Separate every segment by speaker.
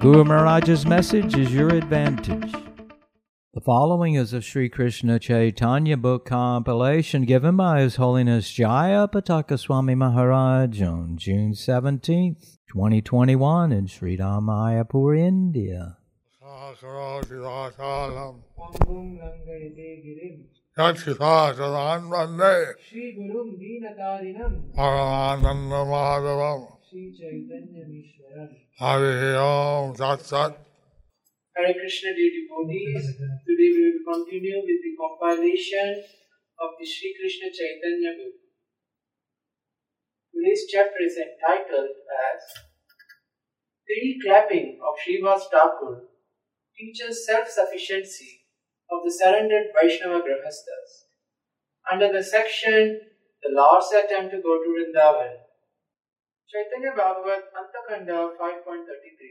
Speaker 1: Guru Maharaj's message is your advantage. The following is a Sri Krishna Chaitanya book compilation given by His Holiness Jaya Pataka Swami Maharaj on June 17th, 2021 in Sri Mayapur, India.
Speaker 2: Sakarotirasalam.
Speaker 3: Pangum Langayate Girim
Speaker 2: Yatchisasadan Vande.
Speaker 3: Shri Gurum Deenatarinam
Speaker 2: Paramananda Madhavam.
Speaker 3: Shri Chaitanya Mishwaram
Speaker 2: Hari Om Tat Sat.
Speaker 3: Hare Krishna dear devotees, today we will continue with the compilation of the Shri Krishna Chaitanya book. Today's chapter is entitled as Three Clapping of Srivas Thakur teaches self-sufficiency of the surrendered Vaishnava Grahasthas. Under the section The Lord's Attempt to Go to Vrindavan, Chaitanya Bhagavata Antakhanda five point thirty three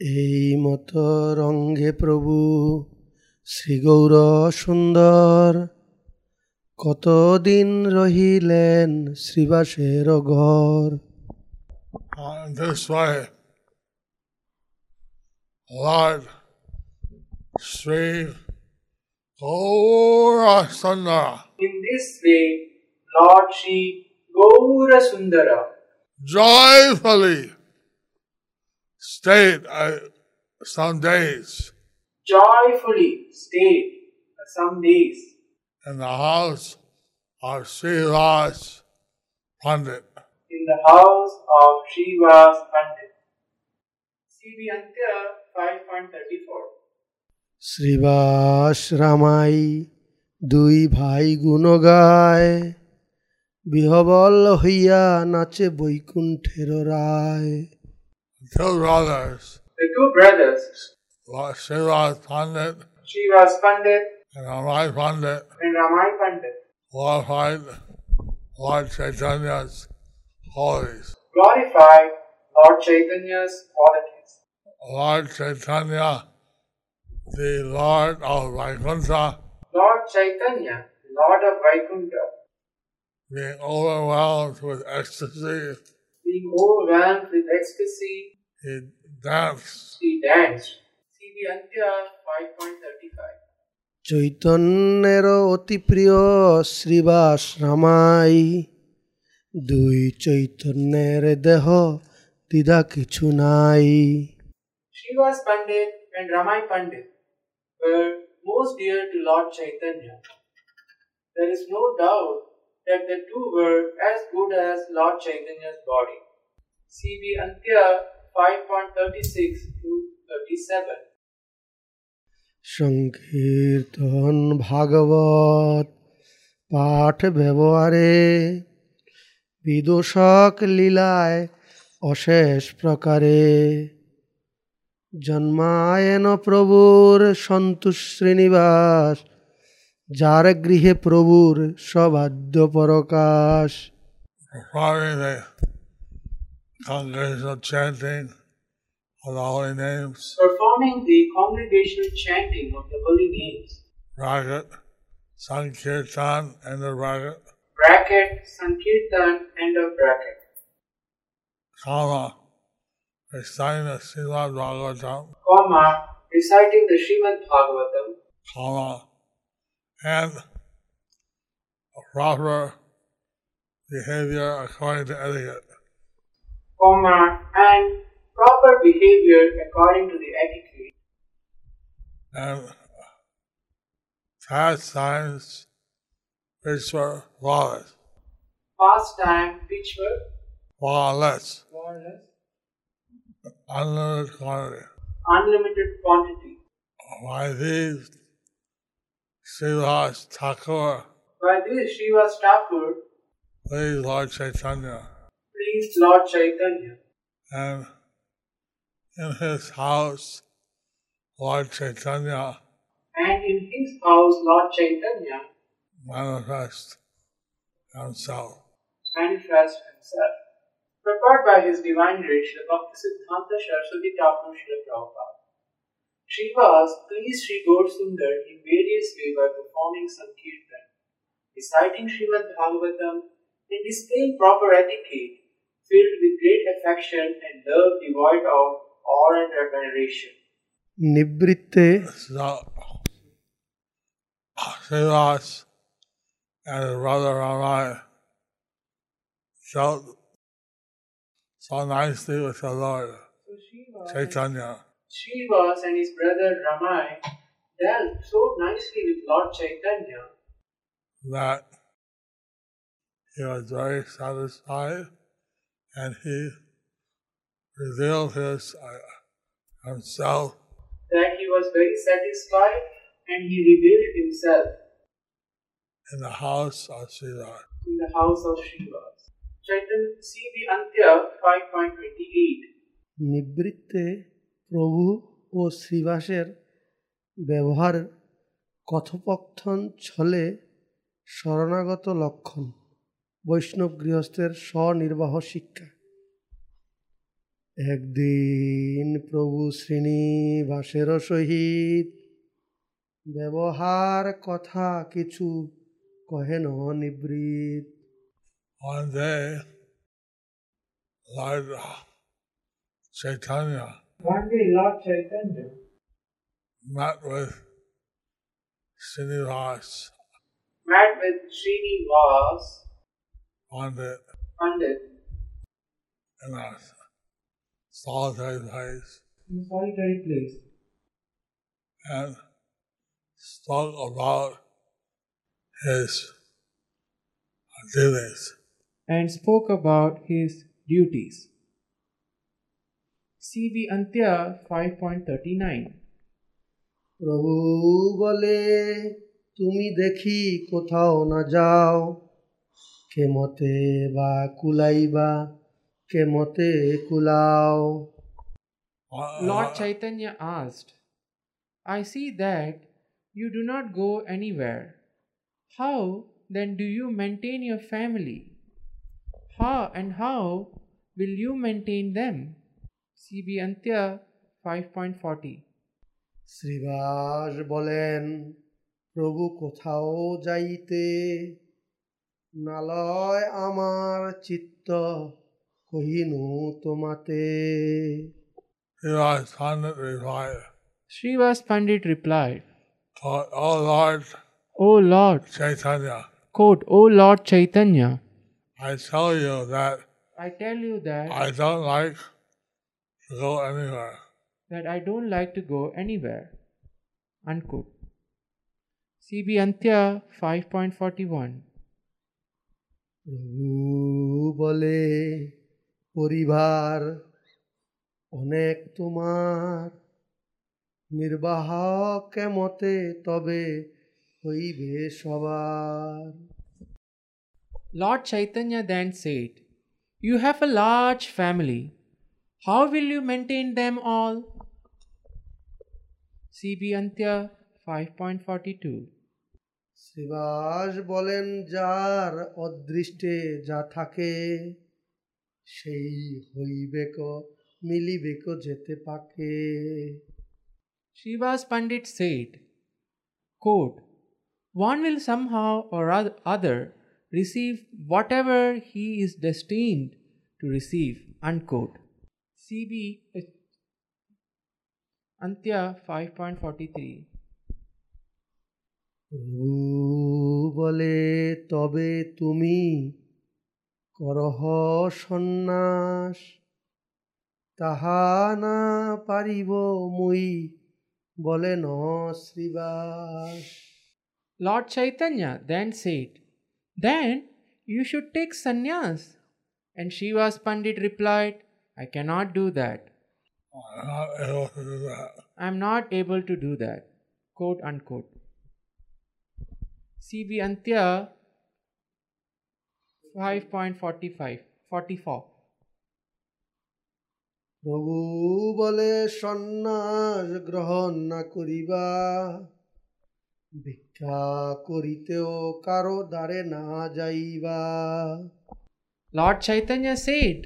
Speaker 4: এই মত রঙ্গে প্রভু শ্রী গৌর সুন্দর কতদিন রহিলেন শ্রীবাসের ঘর
Speaker 2: And this way, Lord Sri Gaurasundara.
Speaker 3: In this way, Lord Sri Gaura Sundara
Speaker 2: joyfully stayed some days.
Speaker 3: Joyfully stayed some days
Speaker 2: in the house of Srivas Pandit.
Speaker 3: In the house of Srivas Pandit. CB Antya 5.34
Speaker 4: Srivas Ramai দুই ভাই গুণ বিহবল হইয়া নাচে বৈকুণ্ঠের রায়
Speaker 2: Two brothers.
Speaker 3: The two brothers.
Speaker 2: Srivas Pandit.
Speaker 3: Srivas Pandit.
Speaker 2: And Ramai Pandit.
Speaker 3: And Ramai Pandit.
Speaker 2: Glorified Lord Chaitanya's qualities.
Speaker 3: Glorified Lord Chaitanya's qualities.
Speaker 2: Lord Chaitanya, the Lord of Vaikuntha.
Speaker 3: Lord Chaitanya, Lord of Vaikuntha
Speaker 2: being overwhelmed with ecstasy.
Speaker 3: Being overwhelmed with ecstasy.
Speaker 2: He danced.
Speaker 3: He danced. CB Antya 5.35.
Speaker 4: চৈতন্যের অতি প্রিয় শ্রীবাস রামাই দুই চৈতন্যের দেহ দ্বিধা কিছু নাই
Speaker 3: শ্রীবাস পণ্ডিত and Ramai Pandit were most dear to Lord Chaitanya. There is no doubt that the two were as good as Lord Chaitanya's body. CB Antya 5.36 to 37.
Speaker 4: সংকীর্তন ভাগবত পাঠ ব্যবহারে বিদূষক লীলায় অশেষ প্রকারে জন্মায়ন প্রভুর সন্তোষ শ্রীনিবাস যার গৃহে প্রভুর সবাদ্য পরকাশ
Speaker 2: performing the congregational chanting of the holy names,
Speaker 3: Performing the congregational chanting of the holy names.
Speaker 2: bracket, Sankirtan, end of bracket,
Speaker 3: Bracket Sankirtan end of bracket.
Speaker 2: comma, reciting the Srimad Bhagavatam,
Speaker 3: Comma reciting the Srimad Bhagavatam.
Speaker 2: comma, and proper behavior according to etiquette.
Speaker 3: comma, and proper behavior according to the etiquette,
Speaker 2: and pastimes which were lawless,
Speaker 3: pastime which were
Speaker 2: lawless,
Speaker 3: lawless,
Speaker 2: unlimited quantity.
Speaker 3: unlimited quantity.
Speaker 2: By these, Srivas Thakur,
Speaker 3: By this Srivas Thakur
Speaker 2: please Lord Chaitanya,
Speaker 3: pleased Lord Chaitanya,
Speaker 2: and in his house, Lord Chaitanya
Speaker 3: And in his house, Lord Chaitanya
Speaker 2: manifest himself.
Speaker 3: manifests himself. Prepared by his divine grace, Srila Bhaktisiddhanta Saraswati Thakur Srila Prabhupada. Shiva, Shivas pleased Sri Sundar in various ways by performing Sankirtan, reciting Srimad Bhagavatam, and displaying proper etiquette, filled with great affection and love devoid of awe and
Speaker 4: admiration.
Speaker 2: Nibritte Siddhas and Radha felt so nicely with the Lord, Chaitanya.
Speaker 3: Srivas and his brother Ramai dealt so nicely with Lord Chaitanya
Speaker 2: that he was very satisfied and he revealed his, uh, himself.
Speaker 3: That he was very satisfied and he revealed himself.
Speaker 2: In the house of Shiva.
Speaker 3: In the house of Shiva. Chaitanya, see the Antya 5.28.
Speaker 4: Nibritte প্রভু ও শ্রীবাসের ব্যবহার কথোপকথন ছলে শরণাগত লক্ষণ। বৈষ্ণব গৃহস্থের স্বনির্বাহ শিক্ষা। একদিন প্রভু শ্রীনিবাসের সহিত ব্যবহার কথা কিছু কহেন নিবৃত।
Speaker 2: One Lord Chaitanya
Speaker 3: One day Lord Chaitanya
Speaker 2: met with Srinivas
Speaker 3: met with Srinivas
Speaker 2: Pandit
Speaker 3: Pandit
Speaker 2: in a solitary place.
Speaker 3: In a solitary place.
Speaker 2: And spoke about his duties.
Speaker 3: and spoke about his duties. CB Antya 5.39
Speaker 4: প্রভু বলে তুমি দেখি কোথাও না যাও কে মতে বা কুলাইবা কে মতে কুলাও
Speaker 3: Lord Chaitanya asked, I see that you do not go anywhere. How then do you maintain your family? How and how will you maintain them? CB Antya 5.40
Speaker 4: Srivas বলেন প্রভু কোথাও যাইতে নালয় আমার চিত্ত কহিনু তোমাতে
Speaker 2: Srivas Pandit replied,
Speaker 3: Srivas Pandit replied,
Speaker 2: O Lord
Speaker 3: O Lord,
Speaker 2: Chaitanya,
Speaker 3: quote, O Lord Chaitanya,
Speaker 2: I tell you that
Speaker 3: I tell you that
Speaker 2: I don't like to go anywhere.
Speaker 3: that I don't like to go anywhere. Unquote. CB Antya 5.41
Speaker 4: প্রভু বলে পরিবার অনেক তোমার নির্বাহ কেমতে তবে হইবে সবার
Speaker 3: Lord Chaitanya then said, You have a large family. How will you maintain them all? CB Antya 5.42
Speaker 4: Srivas বলেন যার অদৃষ্টে যা থাকে সেই হইবেক মিলিবেক যেতে পাকে
Speaker 3: Srivas Pandit said, One will somehow or other receive whatever he is destined to receive. CB uh, Antya 5.43
Speaker 4: প্রভু বলে তবে তুমি করহ সন্ন্যাস তাহা না পারিব মুই বলেন Srivas
Speaker 3: Lord Chaitanya then said, Then you should take sannyas. And Srivas Pandit replied, I cannot do that.
Speaker 2: I'm not able to do that.
Speaker 3: I am not able to do that. Quote unquote. CB Antya 5.45 44
Speaker 4: প্রভু বলে সন্ন্যাস গ্রহণ না করিবা ভিক্ষা করিতেও কারও দ্বারে না যাইবা
Speaker 3: Lord Chaitanya said,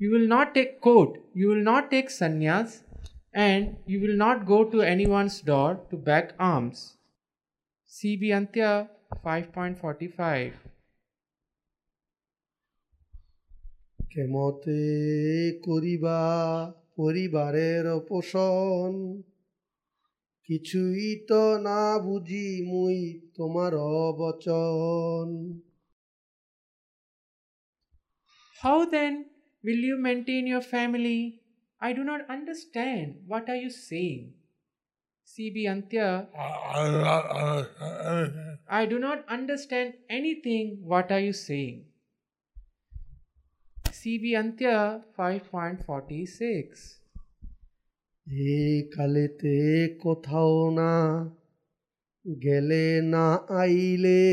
Speaker 3: You will not take coat, you will not take sannyas, and you will not go to anyone's door to beg alms. CB Antya 5.45
Speaker 4: কেমতে করিবা পরিবারের পোষণ কিছুই তো না বুঝি মুই তোমার বচন
Speaker 3: How then will you maintain your family? I do not understand. What are you saying? CB Antya
Speaker 2: I, I do not understand anything.
Speaker 3: I do not understand anything. What are you saying? CB Antya 5.46
Speaker 4: এই কালেতে কোথাও না গেলে না আইলে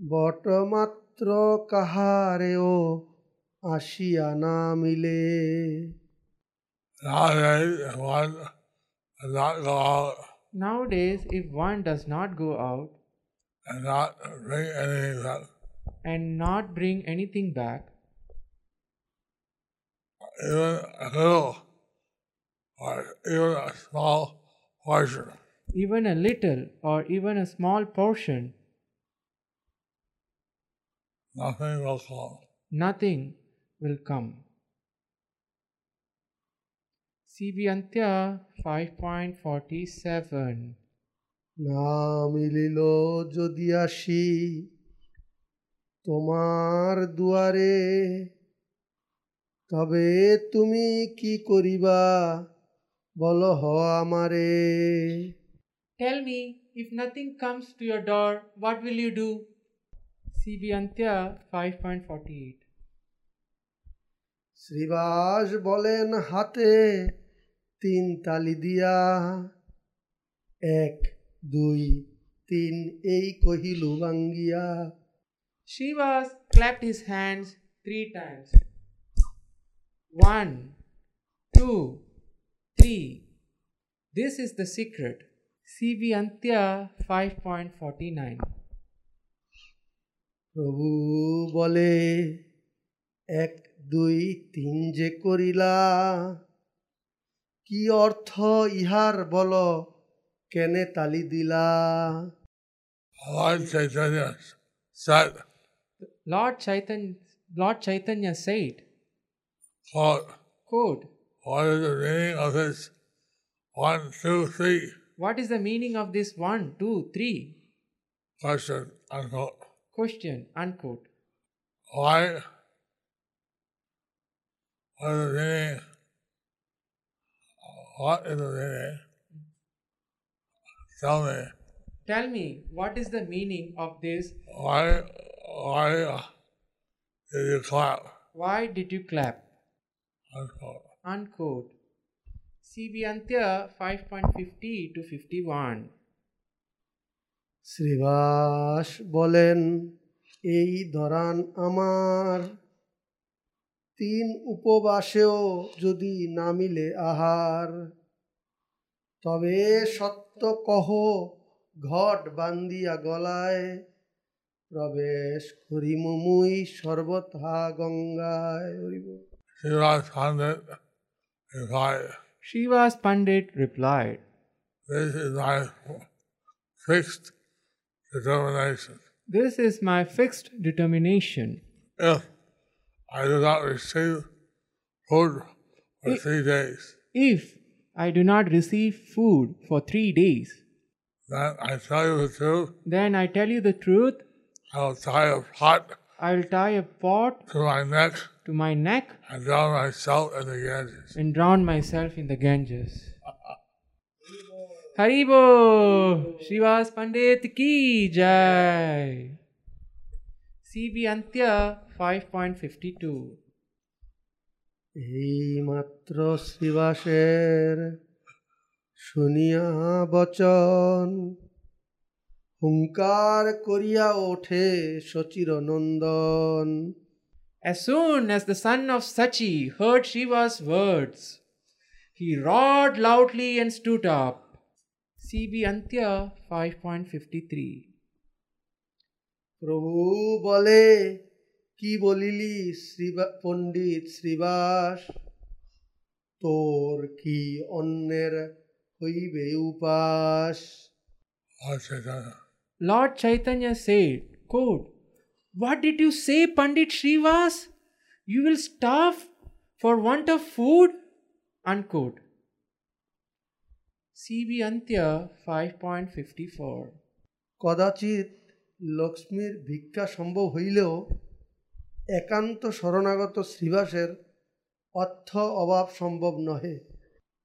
Speaker 4: বটমাত্র কাহারেও আসিয়া না মিলে
Speaker 2: Nowadays, one does not go out
Speaker 3: Nowadays, if one does not go out
Speaker 2: and not bring anything back.
Speaker 3: and not bring anything back,
Speaker 2: even a little or even a small portion.
Speaker 3: even a little or even a small portion,
Speaker 2: Nothing will come.
Speaker 3: nothing will come. Sivyantya 5.47
Speaker 4: না মিলিল যদি আসি তোমার দুয়ারে তবে তুমি কি করিবা? বলো হ আমারে।
Speaker 3: Tell me if nothing comes to your door what will you do CB five point forty eight
Speaker 4: Srivas বলেন হাতে তিন তালি দিয়া এক দুই তিন এই কহিলু ভাঙ্গিয়া
Speaker 3: Srivas clapped his hands three times. One, two, three. This is the secret. CV Antya 5.49.
Speaker 4: প্রভু বলে এক দুই তিন যে করিলা কি অর্থ ইহার বল কেনে তালি দিলা
Speaker 2: Lord Chaitanya said,
Speaker 3: Lord Chaitanya, Lord Chaitanya said,
Speaker 2: quote,
Speaker 3: quote,
Speaker 2: what is the meaning of this one, two, three
Speaker 3: What is the meaning of this one, two, three?
Speaker 2: question, unquote.
Speaker 3: Question, unquote.
Speaker 2: Why? What is the meaning? What is the meaning? Tell me.
Speaker 3: Tell me, what is the meaning of this?
Speaker 2: Why? Why uh, did you clap?
Speaker 3: Why did you clap?
Speaker 2: Unquote.
Speaker 3: Unquote. CB Antya 5.50 to 51.
Speaker 4: Srivas বলেন এই ধরান আমার তিন উপবাসেও যদি না মিলে আহার তবে সত্য কহ ঘট বান্দিয়া গলায় প্রবেশ করি মুই সর্বথা গঙ্গায়
Speaker 2: This is my fixed determination. If I do not receive food for
Speaker 3: If-
Speaker 2: three days,
Speaker 3: If I do not receive food for three days,
Speaker 2: then I tell you the truth,
Speaker 3: then I tell you the truth,
Speaker 2: I will tie a pot
Speaker 3: I will tie a pot
Speaker 2: to my neck
Speaker 3: to my neck
Speaker 2: and drown myself in the Ganges.
Speaker 3: and drown myself in the Ganges. Haribo! Srivas Pandit ki jai! CB Antya 5.52
Speaker 4: এই মাত্র শ্রীবাসের শুনিয়া বচন হুঙ্কার করিয়া ওঠে শচির নন্দন
Speaker 3: As soon as the son of Sachi heard Shiva's words, he roared loudly and stood up. CB Antya 5.53
Speaker 4: প্রভু বলে কি বলিলি শ্রীবা পণ্ডিত শ্রীবাস তোর কি অন্যের হইবে উপাস
Speaker 2: Lord Chaitanya.
Speaker 3: Lord Chaitanya said, quote, What did you say, Pandit Srivas? You will starve for want of food? Unquote. CB Antya 5.54
Speaker 4: কদাচিৎ লক্ষ্মীর ভিক্ষা সম্ভব হইলেও একান্ত শরণাগত শ্রীবাসের অর্থ অভাব সম্ভব নহে।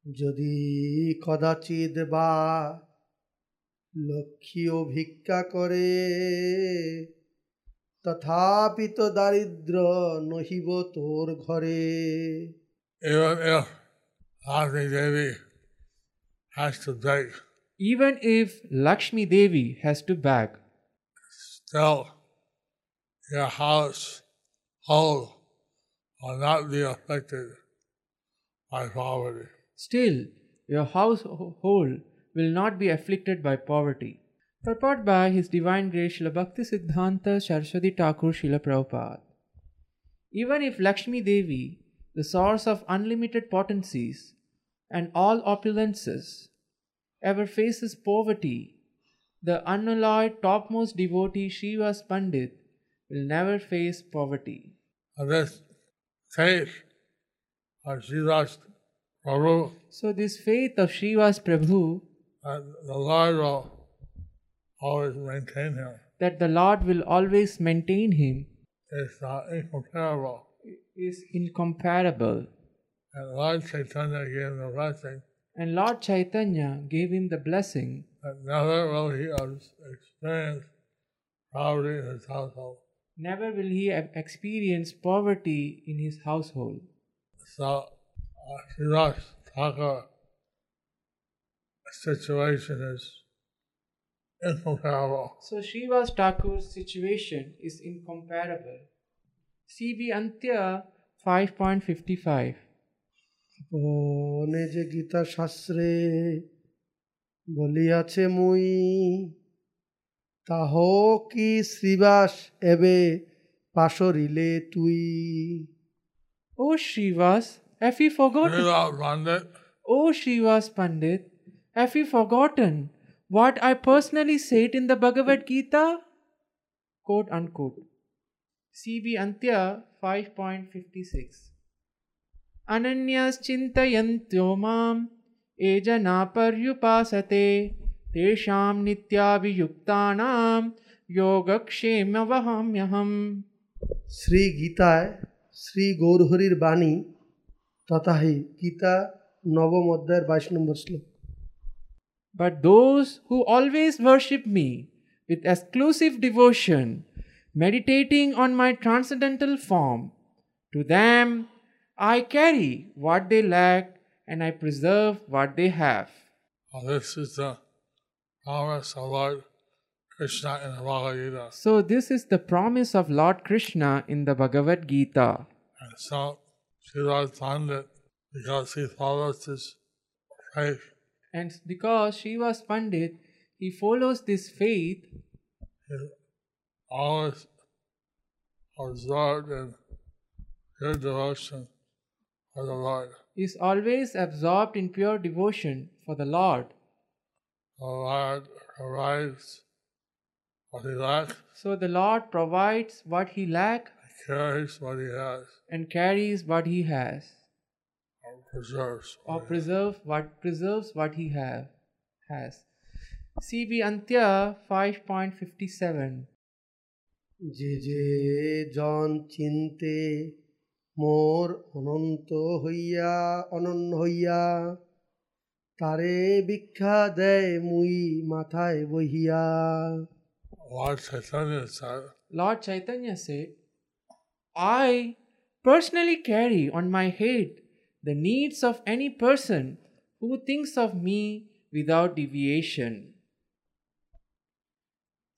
Speaker 4: যদি কদাচিৎ বা লক্ষ্মীও ভিক্ষা করে তথাপি তো দারিদ্র নহিব তোর ঘরে।
Speaker 2: Even if Lakshmi Devi has to beg,
Speaker 3: Even if Lakshmi Devi has to beg,
Speaker 2: still your house hold will not be affected by poverty.
Speaker 3: still your household will not be afflicted by poverty. Purport by His Divine Grace Srila Bhakti Siddhanta Saraswati Thakur Srila Prabhupada. Even if Lakshmi Devi, the source of unlimited potencies and all opulences, ever faces poverty, the unalloyed topmost devotee Srivas Pandit will never face poverty.
Speaker 2: This faith of Srivas Prabhu
Speaker 3: So, this faith of Srivas Prabhu
Speaker 2: that the Lord will always maintain him
Speaker 3: that the Lord will always maintain him
Speaker 2: is not incomparable.
Speaker 3: is incomparable.
Speaker 2: And Lord Chaitanya gave him the blessing
Speaker 3: And Lord Chaitanya gave him the blessing
Speaker 2: never will he experience poverty in his household.
Speaker 3: Never will he experience poverty in his household.
Speaker 2: So, uh, Thakur situation is incomparable.
Speaker 3: So Srivas Thakur's situation is incomparable. CB Antya 5.55
Speaker 4: বনে যে গীতা শাস্ত্রে বলিয়াছে মুই তাহ কি শ্রীবাস এবে পাশরিলে তুই
Speaker 3: Oh Shivas, have you forgotten?
Speaker 2: Shiva Pandit
Speaker 3: Oh Shivas Pandit, have you forgotten what I personally said in the Bhagavad Gita? Quote unquote. CB Antya 5.56 Ananyas mam ejana paryupasate tesham nityabhiyuktanam yogakshem
Speaker 4: Shri গীতায় শ্রী গৌরহরির বাণী তথাহি গীতা নবম অধ্যায়ের বাইশ নম্বর শ্লোক
Speaker 3: But those who always worship me with exclusive devotion, meditating on my transcendental form, to them I carry what they lack and I preserve what they have.
Speaker 2: Well, this is the promise of Lord Krishna in the Bhagavad Gita.
Speaker 3: So, this is the promise of Lord Krishna in the Bhagavad Gita.
Speaker 2: And so Shiva Pandit, because he follows this faith,
Speaker 3: And because Srivas Pandit, he follows this faith,
Speaker 2: is always absorbed in pure devotion for the Lord
Speaker 3: is always absorbed in pure devotion for the Lord.
Speaker 2: The Lord provides what he lacks
Speaker 3: So the Lord provides what he lacks
Speaker 2: and carries what he has
Speaker 3: and carries what he has,
Speaker 2: or preserves.
Speaker 3: or
Speaker 2: what he has.
Speaker 3: preserve what preserves what he have has. CB Antya 5.57
Speaker 4: যে যে জন চিনতে মোর অনন্ত হইয়া অনন্য হইয়া তারে ভিক্ষা দেয় মুই মাথায় বহিয়া
Speaker 2: Lord Chaitanya said,
Speaker 3: Lord Chaitanya said, I personally carry on my head the needs of any person who thinks of me without deviation.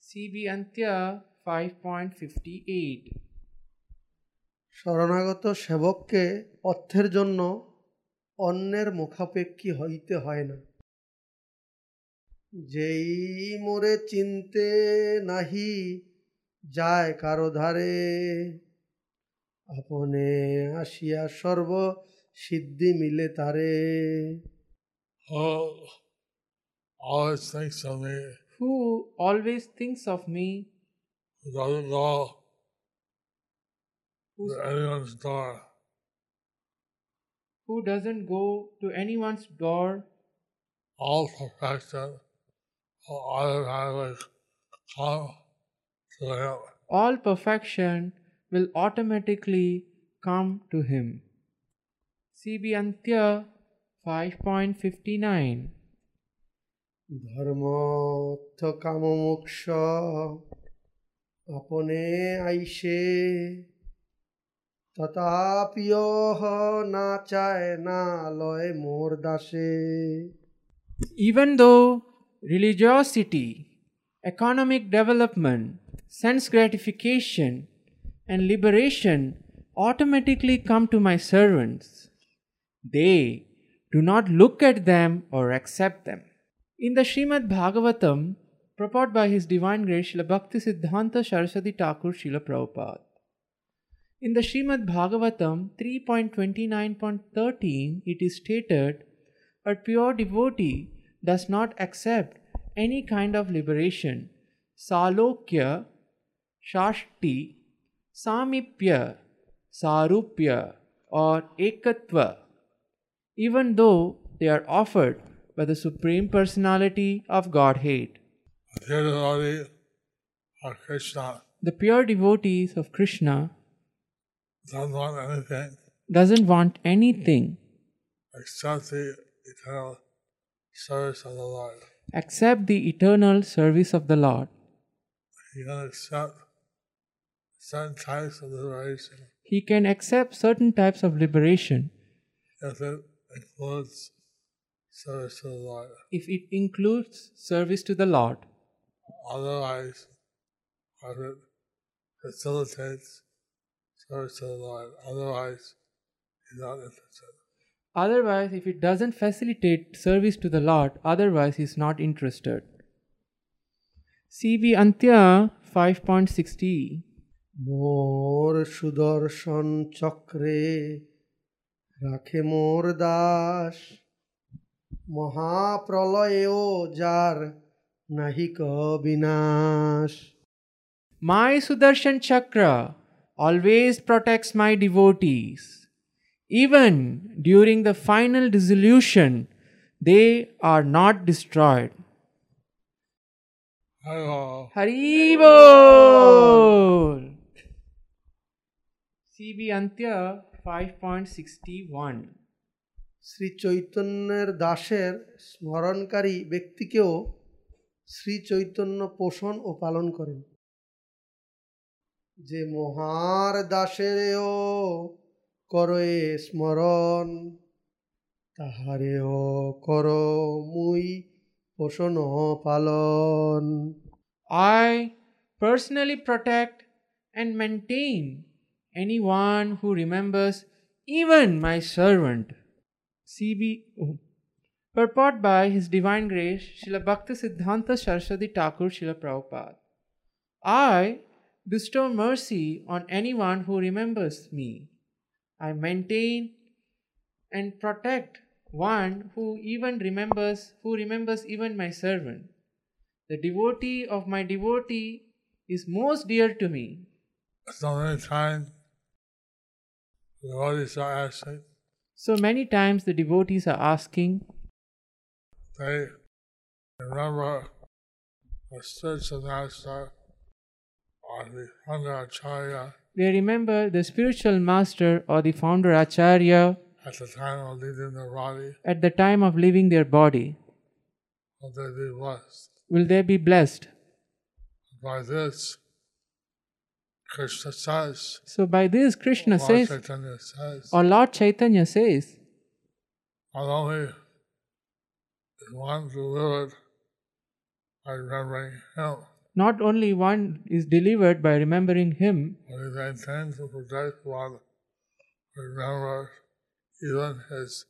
Speaker 3: CB Antya 5.58
Speaker 4: শরণাগত সেবককে অর্থের জন্য অন্যের মুখাপেক্ষী হইতে হয় না। যেই মোরে চিনতে নাহি যায় কারও ধারে। আপনে আসিয়া সর্ব সিদ্ধি মিলে তারে।
Speaker 2: Who always thinks of me, to anyone's door.
Speaker 3: who doesn't go to anyone's door,
Speaker 2: All perfection will automatically come to him.
Speaker 3: all perfection will automatically come to him. CB Antya 5.59
Speaker 4: ধর্ম অর্থ কাম মোক্ষ আপনে আইসে তথাপিও না চায় না লয় মোর দাসে
Speaker 3: Even though religiosity, economic development, sense gratification, and liberation automatically come to my servants, they do not look at them or accept them. In the Srimad Bhagavatam, purport by His Divine Grace Srila Bhakti Siddhanta Saraswati Thakur Srila Prabhupada. In the Srimad Bhagavatam 3.29.13, it is stated a pure devotee does not accept any kind of liberation. Salokya, Sarshti, Samipya, Sarupya, or Ekatva, even though they are offered by the Supreme Personality of Godhead.
Speaker 2: Dear devotee of Krishna
Speaker 3: The pure devotees of Krishna
Speaker 2: doesn't want anything
Speaker 3: doesn't want anything
Speaker 2: except the eternal service of the Lord.
Speaker 3: except the eternal service of the Lord.
Speaker 2: He can accept certain types of liberation
Speaker 3: He can accept certain types of liberation
Speaker 2: if it includes service to the Lord.
Speaker 3: if it includes service to the Lord.
Speaker 2: Otherwise, if it facilitates service to the Lord, otherwise, he's not interested.
Speaker 3: Otherwise, if it doesn't facilitate service to the Lord, otherwise he's not interested. CB Antya 5.60
Speaker 4: মোর সুদর্শন চক্রে রাখে মোর দাস মহাপ্রলয়েও যার নাহিক বিনাশ
Speaker 3: My Sudarshan Chakra always protects my devotees. Even during the final dissolution, they are not destroyed. Haribol! CB Antya 5.61
Speaker 4: Shri চৈতন্যের দাসের স্মরণকারী ব্যক্তিকেও শ্রী চৈতন্য পোষণ ও পালন করেন যে মহার দাসেরও করয়ে স্মরণ তাহারেও কর মুই পোষণ পালন
Speaker 3: I personally protect and maintain anyone who remembers even my servant. CB oh. Purport by His Divine Grace Srila Bhakti Siddhanta Saraswati Thakur Srila Prabhupada. I bestow mercy on anyone who remembers me. I maintain and protect one who even remembers who remembers even my servant. The devotee of my devotee is most dear to me.
Speaker 2: So many times, the devotees are asking,
Speaker 3: So many times the devotees are asking,
Speaker 2: they remember the spiritual master the
Speaker 3: they remember the spiritual master or the founder Acharya
Speaker 2: at the time of leaving their body,
Speaker 3: at the time of leaving their body.
Speaker 2: will they be blessed?
Speaker 3: Will they be blessed?
Speaker 2: By this, Krishna says,
Speaker 3: So by this Krishna says,
Speaker 2: says,
Speaker 3: or Lord Chaitanya says,
Speaker 2: not only is one delivered by remembering him,
Speaker 3: not only one is delivered by remembering him,
Speaker 2: but he maintains and protects one remember even his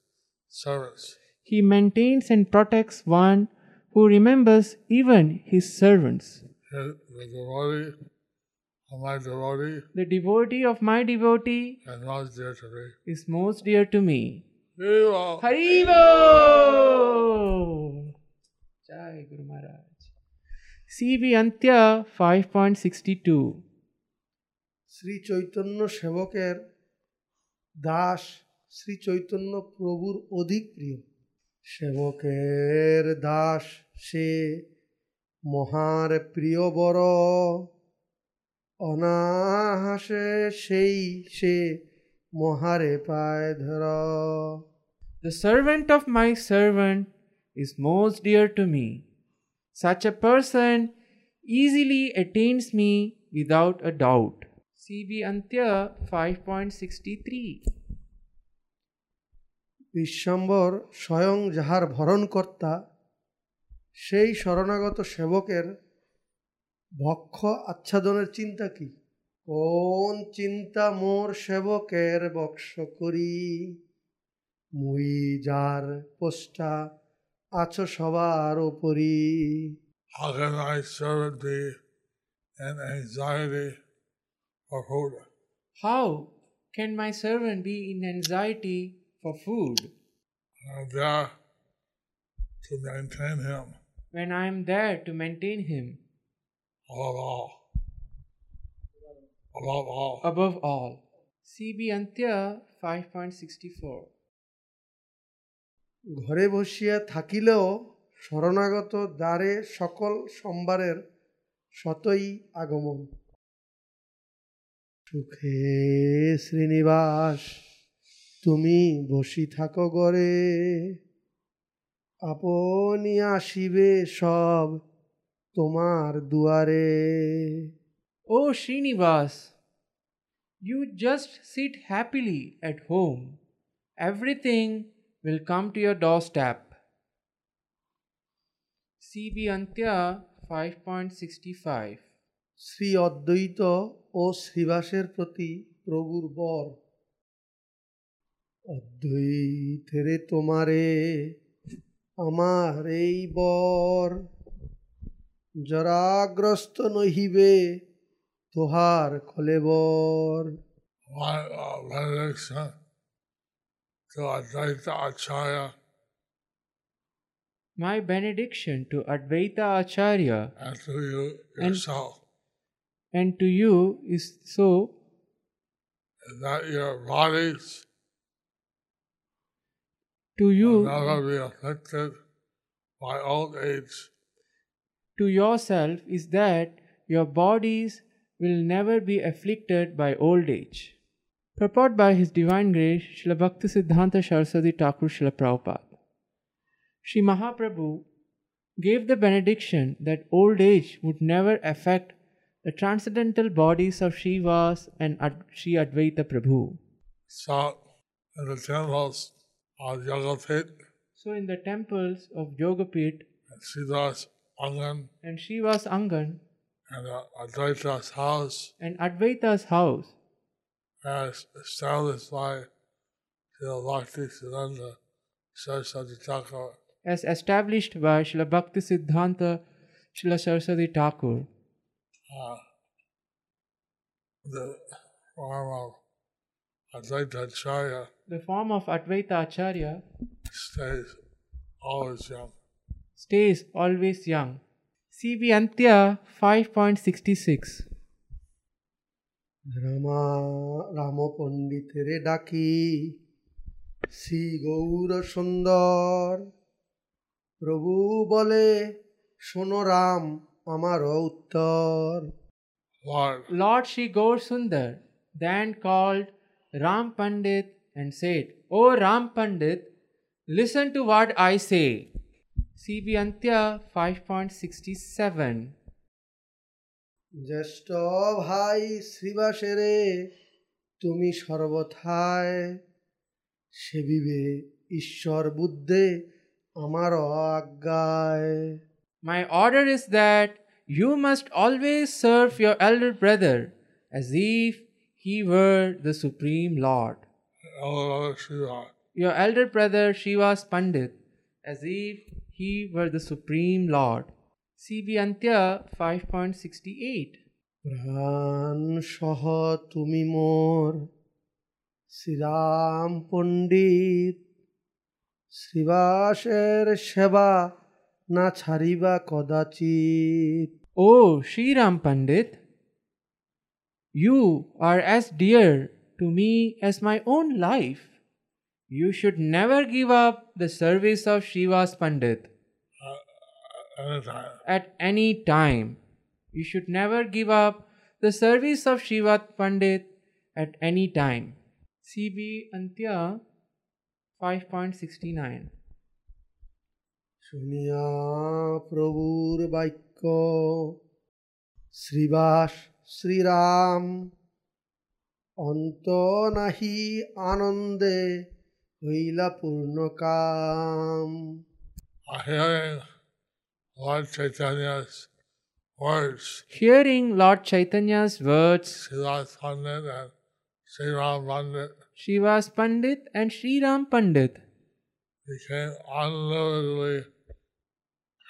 Speaker 2: servants.
Speaker 3: He maintains and protects one who remembers even his servants.
Speaker 2: The devotee of my devotee
Speaker 3: The devotee of my devotee
Speaker 2: most dear to me.
Speaker 3: is most dear to me.
Speaker 2: Viva!
Speaker 3: Haribo! Jai Guru Maharaj. CB Antya 5.62
Speaker 4: Shri Chaitanya সেবকের দাস শ্রী চৈতন্য প্রভুর অধিক প্রিয় সেবকের দাস সে মহার প্রিয় বড় অনাহাসে সেই সে মহারে পায় ধর
Speaker 3: The servant of my servant is most dear to me. Such a person easily attains me without a doubt. CB Antya 5.63
Speaker 4: Bishwambhar স্বয়ং যাহার ভরণকর্তা, সেই শরণাগত সেবকের ভক্ষ আচ্ছাদনের চিন্তা কি? কোন চিন্তা মোর সেবকের বক্ষ করি? মুই যার পোষ্টা আছো সবার ওপরি
Speaker 2: How can my servant be in anxiety for food?
Speaker 3: How can my servant be in anxiety for food
Speaker 2: I'm there to maintain him
Speaker 3: when I am there to maintain him
Speaker 2: above all. Above all.
Speaker 3: above all? CB Antya 5.64
Speaker 4: ঘরে বসিয়া থাকিলেও শরণাগত দ্বারে সকল সোমবারের শতই আগমন। সুখে শ্রীনিবাস, তুমি বসি থাকো গরে আপনি আসিবে সব তোমার দুয়ারে।
Speaker 3: ও Srinivas you just sit happily at home Everything will come to your doorstep. CB Antya 5.65
Speaker 4: Shri অদ্বৈত ও শ্রীবাসের প্রতি প্রভুর বর। অদ্বৈতেরে তোমারে আমার এই বর। জরাগ্রস্ত নহিবে তোহার কলেবর
Speaker 2: My uh, benediction to Advaita Acharya.
Speaker 3: My benediction to Advaita Acharya
Speaker 2: and to you yourself.
Speaker 3: and to you is so
Speaker 2: that your bodies?
Speaker 3: To
Speaker 2: will
Speaker 3: you
Speaker 2: never be afflicted by old age.
Speaker 3: To yourself is that your bodies will never be afflicted by old age. Purport by His Divine Grace, Srila Bhaktisiddhanta Saraswati Thakur Srila Prabhupada. Sri Mahaprabhu gave the benediction that old age would never affect the transcendental bodies of Srivas and Ad- Sri Advaita Prabhu.
Speaker 2: So, in the temples of Yogapit.
Speaker 3: So, in the temples of Yogapit.
Speaker 2: And Srivas Angan.
Speaker 3: And Srivas Angan.
Speaker 2: And Advaita's house.
Speaker 3: And Advaita's house,
Speaker 2: as established by Srila Bhakti Siddhanta Saraswati Thakur,
Speaker 3: as established by Srila Bhakti Siddhanta Srila Saraswati Thakur,
Speaker 2: uh, the form of Advaita Acharya
Speaker 3: the form of Advaita Acharya
Speaker 2: stays always young.
Speaker 3: stays always young. CB Antya 5.66
Speaker 4: রামা রাম পণ্ডিতের ডাকি শ্রী গৌর সুন্দর। প্রভু বলে শোন রাম আমার উত্তর।
Speaker 2: Lord
Speaker 3: Shri Gaura Sundara then called Ram Pandit and said O Ram Pandit listen to word I say CC Antya five point sixty seven
Speaker 4: জ্যেষ্ঠ ভাই শ্রীবাসেরে তুমি সর্বথায় সেবিবে ঈশ্বর বুদ্ধে আমার আজ্ঞায়
Speaker 3: My order is that you must always serve your elder brother as if he were the supreme lord. Your elder brother Srivas Pandit as if he were the supreme lord. CB Antya 5.68.
Speaker 4: প্রাণ সহ তুমি মোর শ্রীরাম পণ্ডিত শ্রীবাসের সেবা না ছাড়িবা কদাচিৎ
Speaker 3: Oh, Sri Ram Pandit, you are as dear to me as my own life. You should never give up the service of Shiva's Pandit
Speaker 2: anytime.
Speaker 3: at any time. You should never give up the service of Srivas Pandit at any time. CB Antya 5.69
Speaker 4: শুনিয়া প্রভুর বাক্য শ্রীবাস শ্রীরাম অন্ত নাহি আনন্দে হইলা পূর্ণ কাম
Speaker 2: Lord Chaitanya's words,
Speaker 3: Hearing Lord Chaitanya's words,
Speaker 2: Siddharth Pandit and Sri Ram Pandit
Speaker 3: Srivas Pandit and Sri Ram Pandit
Speaker 2: became unlimitedly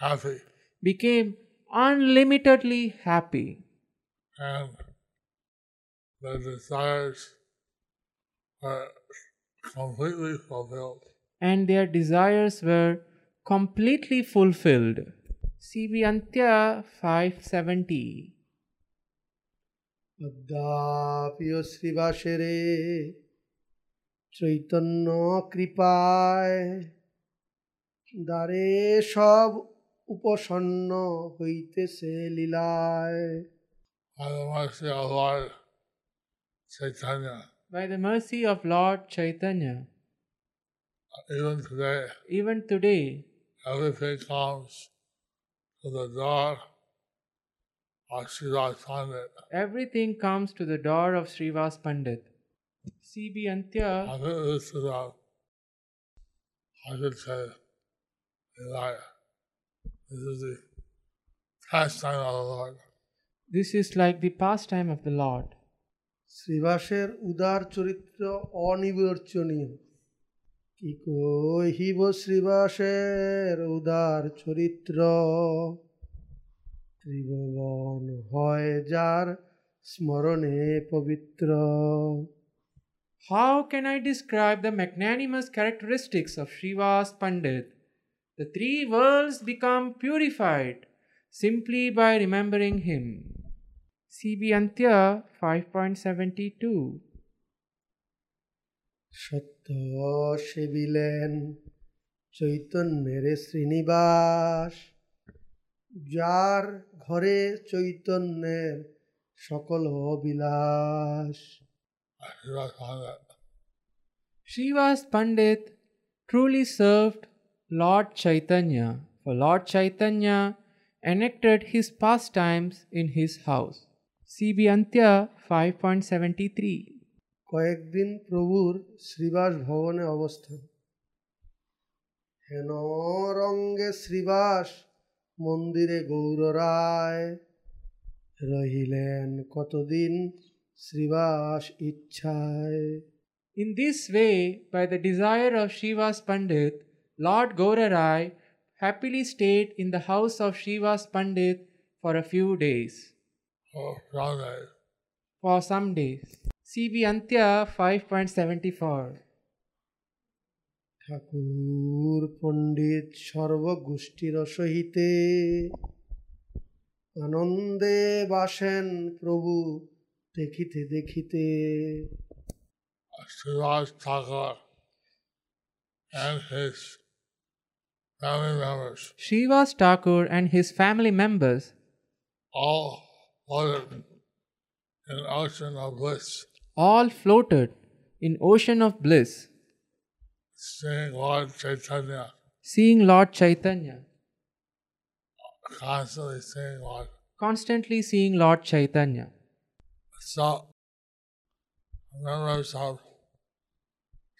Speaker 2: happy
Speaker 3: became unlimitedly happy
Speaker 2: and their desires were completely fulfilled.
Speaker 3: and their desires were completely fulfilled. CB Antya 570.
Speaker 4: পদ্মাপিয় শ্রীবাসেরে Chaitanya কৃপায় দ্বারে সব উপসন্ন হইতেছে লীলায়
Speaker 2: By the mercy of Lord Chaitanya, even today,
Speaker 3: even today,
Speaker 2: everything comes to the door of Siddharth Pandit.
Speaker 3: everything comes to the door of Srivas Pandit. CB Antya
Speaker 2: I think this is a, I could say, like, this is the pastime of the Lord.
Speaker 3: This is like the pastime of the Lord.
Speaker 4: শ্রীবাসের উদার চরিত্র অনিবর্চনীয় কি কহিব শ্রীবাসের উদার চরিত্র ত্রিভুবন হয় যার স্মরণে পবিত্র
Speaker 3: How can I describe the magnanimous characteristics of Srivas Pandit? The three worlds become purified simply by remembering him. CB Antya 5.72
Speaker 4: সত্য সেবিলেন চৈতন্যের শ্রীনিবাস। যার ঘরে চৈতন্যের সকল বিলাস
Speaker 2: Shrivas Pandit
Speaker 3: truly served lord Chaitanya for lord Chaitanya enacted his pastimes in his house CB Antya five point seventy three
Speaker 4: কয়েকদিন প্রভুর শ্রীবাস ভবনে অবস্থান হেন রঙ্গে শ্রীবাস মন্দিরে গৌর রায় রহিলেন কতদিন শ্রীবাস ইচ্ছায়
Speaker 3: In this way, by the desire of Srivas Pandit, Lord Gaurarai happily stayed in the house of Srivas Pandit for a few days,
Speaker 2: for Sunday.
Speaker 3: for some days. CB Antya 5.74
Speaker 4: ঠাকুর পণ্ডিত সর্বগোষ্ঠীর সহিতে আনন্দে বাসেন প্রভু দেখিতে দেখিতে
Speaker 2: Srivas Thakur and his family members
Speaker 3: Srivas Thakur and his family members
Speaker 2: all floated in an ocean of bliss,
Speaker 3: all floated in ocean of bliss,
Speaker 2: seeing Lord Chaitanya,
Speaker 3: seeing Lord Chaitanya,
Speaker 2: constantly seeing Lord.
Speaker 3: constantly seeing Lord Chaitanya.
Speaker 2: So, members of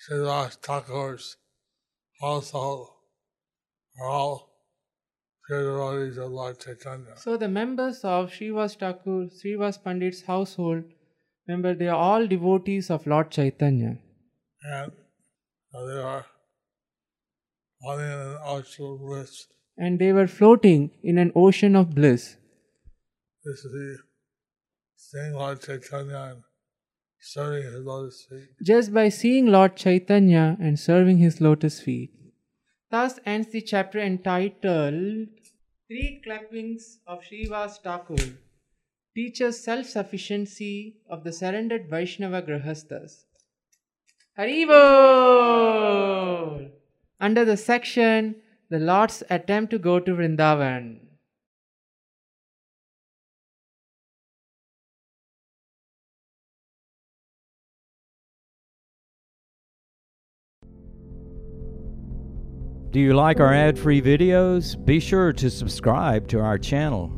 Speaker 2: Srivas Thakur's household are all devotees of Lord Chaitanya.
Speaker 3: So the members of Srivas Thakur, Srivas Pandit's household, remember they are all devotees of Lord Chaitanya.
Speaker 2: and they are on an actual bliss.
Speaker 3: And they were floating in an ocean of bliss.
Speaker 2: This is the seeing Lord Chaitanya and serving his lotus feet.
Speaker 3: just by seeing Lord Chaitanya and serving his lotus feet. Thus ends the chapter entitled Three Clappings of Srivas Thakur teaches self sufficiency of the surrendered Vaishnava Grahasthas. Haribol! Under the section The Lord's Attempt to Go to Vrindavan.
Speaker 1: Do you like our ad free videos? Be sure to subscribe to our channel.